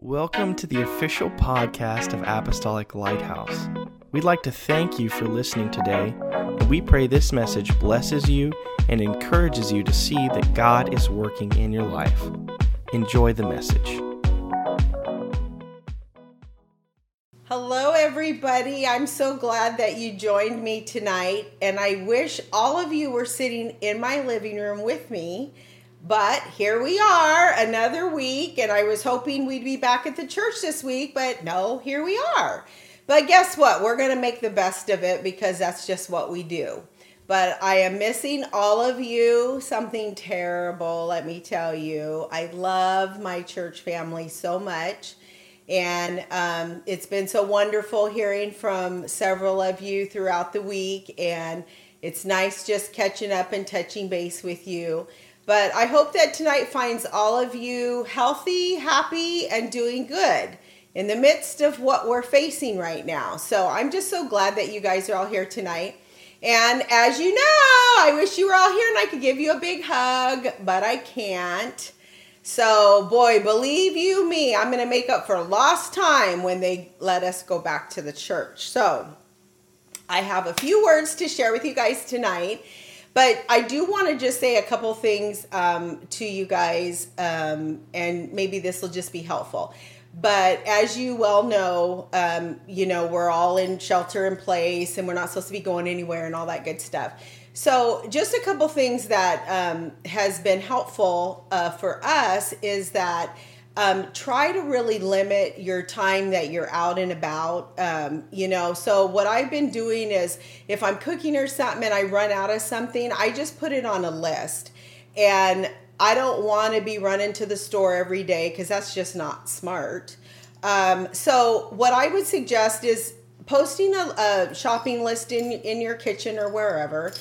Welcome to the official podcast of Apostolic Lighthouse. We'd like to thank you for listening today, and we pray this message blesses you and encourages you to see that God is working in your life. Enjoy the message. Hello, everybody. I'm so glad that you joined me tonight, and I wish all of you were sitting in my living room with me. But here we are, another week, and I was hoping we'd be back at the church this week, but no, here we are. But guess what? We're going to make the best of it because that's just what we do. But I am missing all of you. Something terrible, let me tell you. I love my church family so much. And um, it's been so wonderful hearing from several of you throughout the week. And it's nice just catching up and touching base with you. But I hope that tonight finds all of you healthy, happy, and doing good in the midst of what we're facing right now. So I'm just so glad that you guys are all here tonight. And as you know, I wish you were all here and I could give you a big hug, but I can't. So, boy, believe you me, I'm going to make up for lost time when they let us go back to the church. So, I have a few words to share with you guys tonight. But I do want to just say a couple things um, to you guys, um, and maybe this will just be helpful. But as you well know, um, you know, we're all in shelter in place and we're not supposed to be going anywhere and all that good stuff. So, just a couple things that um, has been helpful uh, for us is that um, try to really limit your time that you're out and about. Um, you know, so what I've been doing is if I'm cooking or something and I run out of something, I just put it on a list. And I don't want to be running to the store every day because that's just not smart. Um, so, what I would suggest is posting a, a shopping list in, in your kitchen or wherever.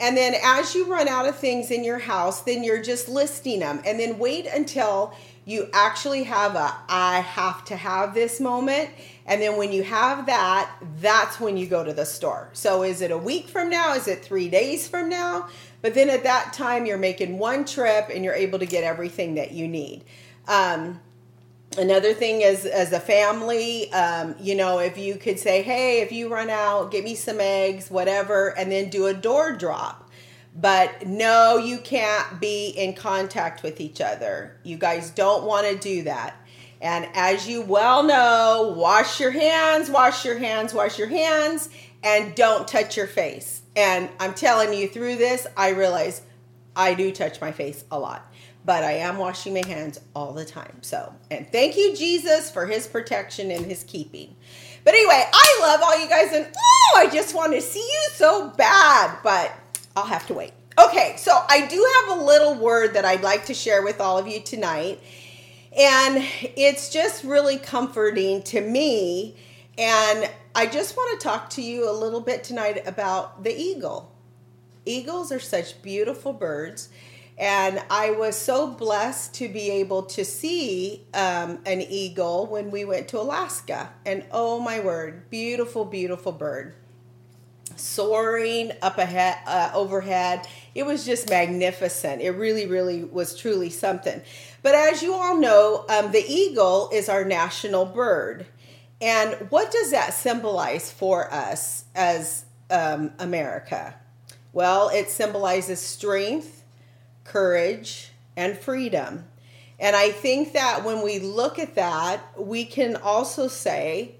And then as you run out of things in your house, then you're just listing them. And then wait until you actually have a I have to have this moment. And then when you have that, that's when you go to the store. So is it a week from now? Is it three days from now? But then at that time, you're making one trip and you're able to get everything that you need. Um, another thing is as a family um, you know if you could say hey if you run out get me some eggs whatever and then do a door drop but no, you can't be in contact with each other. You guys don't want to do that. And as you well know, wash your hands, wash your hands, wash your hands, and don't touch your face. And I'm telling you, through this, I realize I do touch my face a lot, but I am washing my hands all the time. So, and thank you, Jesus, for his protection and his keeping. But anyway, I love all you guys, and oh, I just want to see you so bad, but I'll have to wait. Okay, so I do have a little word that I'd like to share with all of you tonight. And it's just really comforting to me. And I just want to talk to you a little bit tonight about the eagle. Eagles are such beautiful birds. And I was so blessed to be able to see um, an eagle when we went to Alaska. And oh my word, beautiful, beautiful bird soaring up ahead uh, overhead. It was just magnificent. It really really was truly something. But as you all know um, the eagle is our national bird. And what does that symbolize for us as um, america? Well it symbolizes strength courage and freedom. And i think that when we look at that we can also say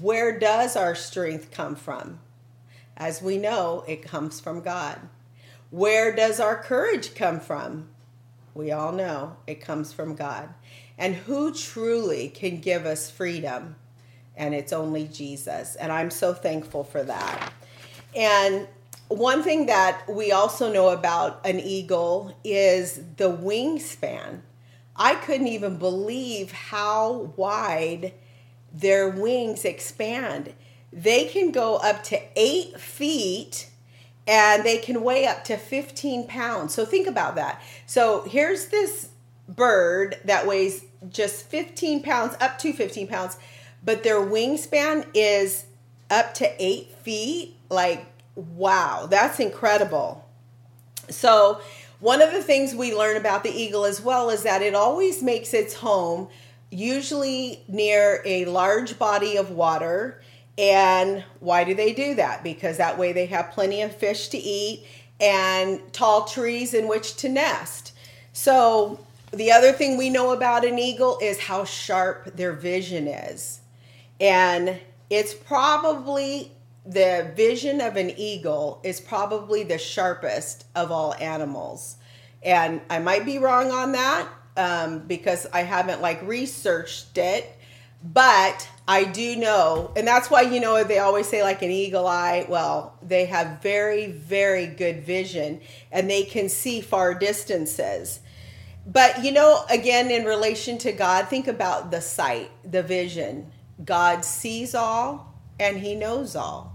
where does our strength come from as we know, it comes from God. Where does our courage come from? We all know it comes from God. And who truly can give us freedom? And it's only Jesus. And I'm so thankful for that. And one thing that we also know about an eagle is the wingspan. I couldn't even believe how wide their wings expand they can go up to eight feet and they can weigh up to 15 pounds. So think about that. So here's this bird that weighs just 15 pounds, up to 15 pounds, but their wingspan is up to eight feet. Like, wow, that's incredible. So, one of the things we learn about the eagle as well is that it always makes its home usually near a large body of water. And why do they do that? Because that way they have plenty of fish to eat and tall trees in which to nest. So, the other thing we know about an eagle is how sharp their vision is. And it's probably the vision of an eagle is probably the sharpest of all animals. And I might be wrong on that um, because I haven't like researched it, but I do know, and that's why you know they always say like an eagle eye. Well, they have very, very good vision and they can see far distances. But you know, again, in relation to God, think about the sight, the vision. God sees all and he knows all.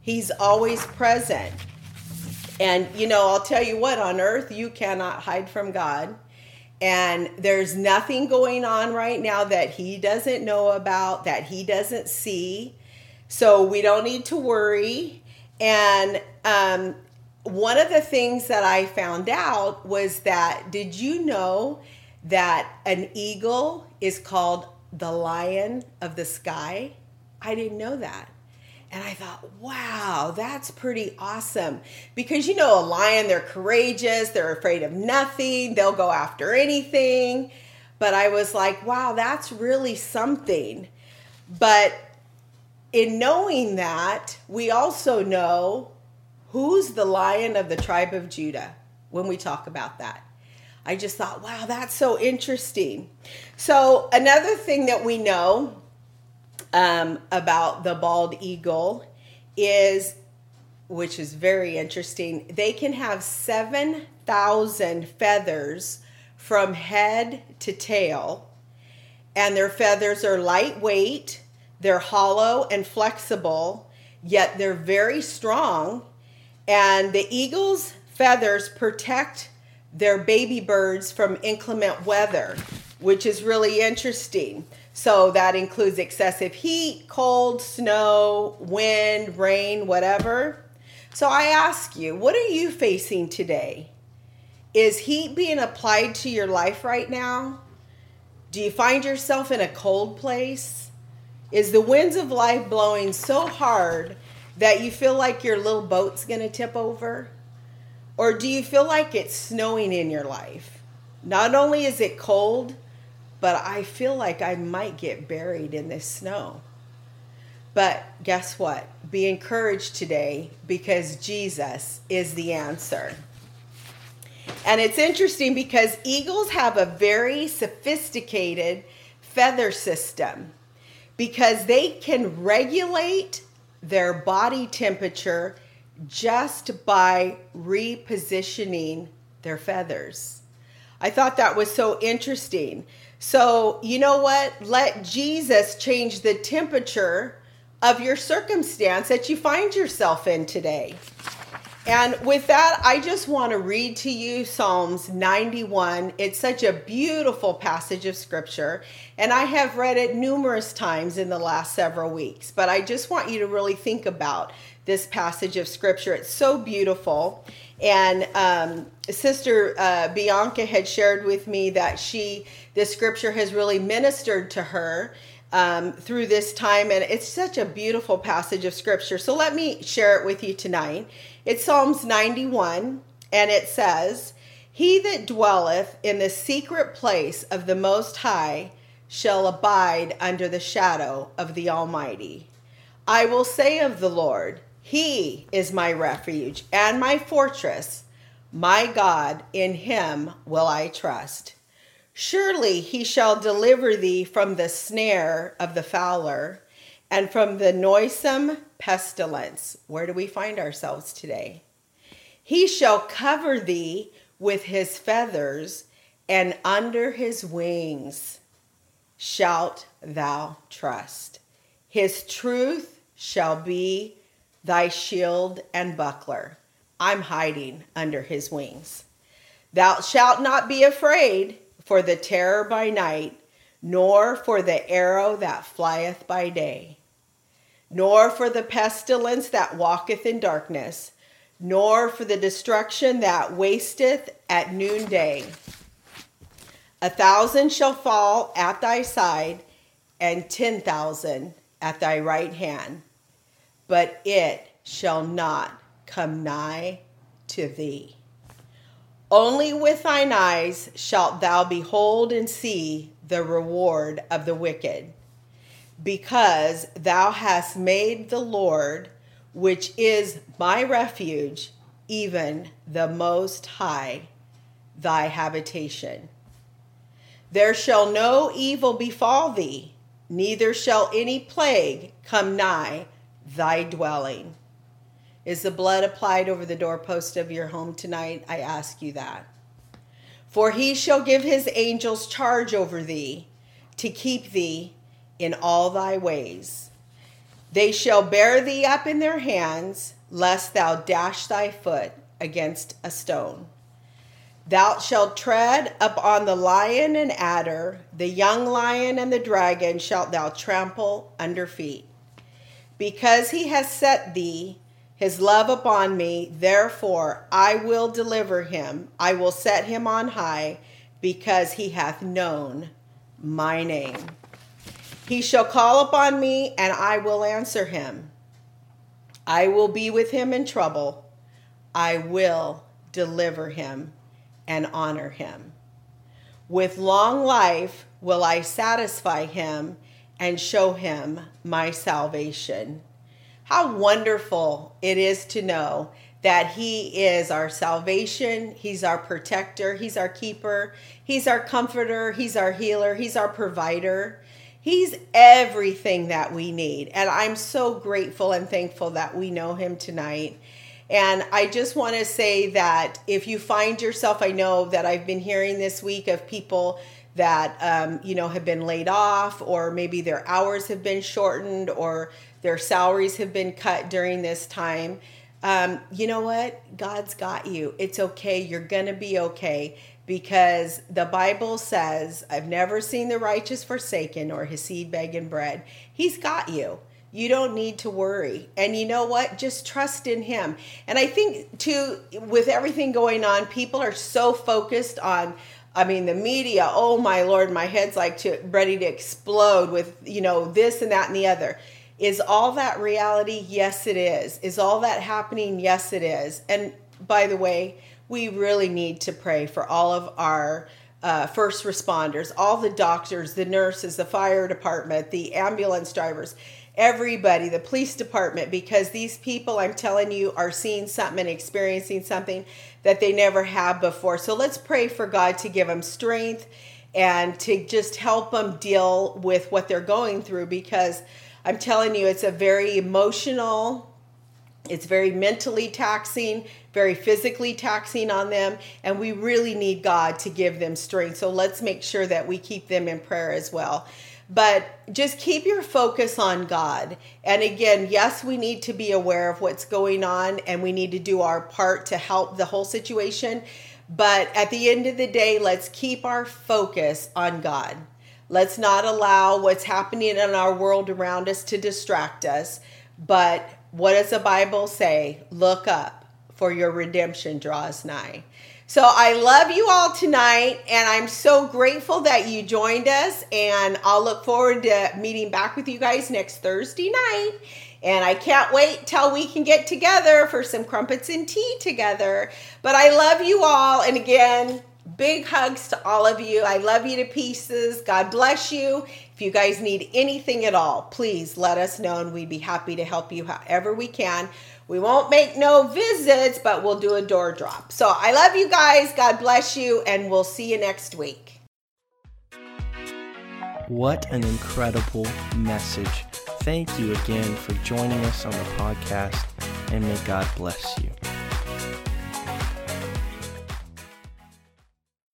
He's always present. And you know, I'll tell you what, on earth you cannot hide from God. And there's nothing going on right now that he doesn't know about, that he doesn't see. So we don't need to worry. And um, one of the things that I found out was that did you know that an eagle is called the lion of the sky? I didn't know that. And I thought, wow, that's pretty awesome. Because, you know, a lion, they're courageous, they're afraid of nothing, they'll go after anything. But I was like, wow, that's really something. But in knowing that, we also know who's the lion of the tribe of Judah when we talk about that. I just thought, wow, that's so interesting. So, another thing that we know um, about the bald eagle is, which is very interesting, they can have 7,000 feathers from head to tail, and their feathers are lightweight, they're hollow and flexible, yet they're very strong. And the eagle's feathers protect their baby birds from inclement weather, which is really interesting. So that includes excessive heat, cold, snow, wind, rain, whatever. So I ask you, what are you facing today? Is heat being applied to your life right now? Do you find yourself in a cold place? Is the winds of life blowing so hard that you feel like your little boat's going to tip over? Or do you feel like it's snowing in your life? Not only is it cold, but I feel like I might get buried in this snow. But guess what? Be encouraged today because Jesus is the answer. And it's interesting because eagles have a very sophisticated feather system because they can regulate their body temperature just by repositioning their feathers. I thought that was so interesting. So, you know what? Let Jesus change the temperature of your circumstance that you find yourself in today. And with that, I just want to read to you Psalms 91. It's such a beautiful passage of scripture, and I have read it numerous times in the last several weeks. But I just want you to really think about this passage of scripture. It's so beautiful. And um, Sister uh, Bianca had shared with me that she, this scripture has really ministered to her um, through this time. And it's such a beautiful passage of scripture. So let me share it with you tonight. It's Psalms 91, and it says, He that dwelleth in the secret place of the Most High shall abide under the shadow of the Almighty. I will say of the Lord, He is my refuge and my fortress. My God, in him will I trust. Surely he shall deliver thee from the snare of the fowler and from the noisome pestilence. Where do we find ourselves today? He shall cover thee with his feathers, and under his wings shalt thou trust. His truth shall be thy shield and buckler. I'm hiding under his wings. Thou shalt not be afraid for the terror by night, nor for the arrow that flieth by day nor for the pestilence that walketh in darkness, nor for the destruction that wasteth at noonday. A thousand shall fall at thy side, and ten thousand at thy right hand, but it shall not come nigh to thee. Only with thine eyes shalt thou behold and see the reward of the wicked, because thou hast made the Lord, which is my refuge, even the Most High, thy habitation. There shall no evil befall thee, neither shall any plague come nigh thy dwelling. Is the blood applied over the doorpost of your home tonight? I ask you that. For he shall give his angels charge over thee to keep thee in all thy ways. They shall bear thee up in their hands, lest thou dash thy foot against a stone. Thou shalt tread upon the lion and adder, the young lion and the dragon shalt thou trample under feet. Because he has set thee his love upon me. Therefore, I will deliver him. I will set him on high, because he hath known my name. He shall call upon me, and I will answer him. I will be with him in trouble. I will deliver him and honor him. With long life will I satisfy him and show him my salvation. How wonderful it is to know that He is our salvation, He's our protector, He's our keeper, He's our comforter, He's our healer, He's our provider. He's everything that we need. And I'm so grateful and thankful that we know Him tonight. And I just want to say that if you find yourself, I know that I've been hearing this week of people that um, you know have been laid off or maybe their hours have been shortened or their salaries have been cut during this time um, you know what god's got you it's okay you're gonna be okay because the bible says i've never seen the righteous forsaken or his seed begging bread he's got you you don't need to worry. And you know what? Just trust in Him. And I think, too, with everything going on, people are so focused on I mean, the media, oh my Lord, my head's like to, ready to explode with, you know, this and that and the other. Is all that reality? Yes, it is. Is all that happening? Yes, it is. And by the way, we really need to pray for all of our uh, first responders, all the doctors, the nurses, the fire department, the ambulance drivers, everybody, the police department, because these people, I'm telling you, are seeing something and experiencing something that they never have before. So let's pray for God to give them strength and to just help them deal with what they're going through because I'm telling you, it's a very emotional, it's very mentally taxing, very physically taxing on them, and we really need God to give them strength. So let's make sure that we keep them in prayer as well. But just keep your focus on God. And again, yes, we need to be aware of what's going on and we need to do our part to help the whole situation. But at the end of the day, let's keep our focus on God. Let's not allow what's happening in our world around us to distract us. But what does the Bible say? Look up, for your redemption draws nigh. So I love you all tonight, and I'm so grateful that you joined us. And I'll look forward to meeting back with you guys next Thursday night. And I can't wait till we can get together for some crumpets and tea together. But I love you all. And again, big hugs to all of you. I love you to pieces. God bless you. If you guys need anything at all, please let us know, and we'd be happy to help you however we can. We won't make no visits, but we'll do a door drop. So I love you guys. God bless you, and we'll see you next week. What an incredible message. Thank you again for joining us on the podcast, and may God bless you.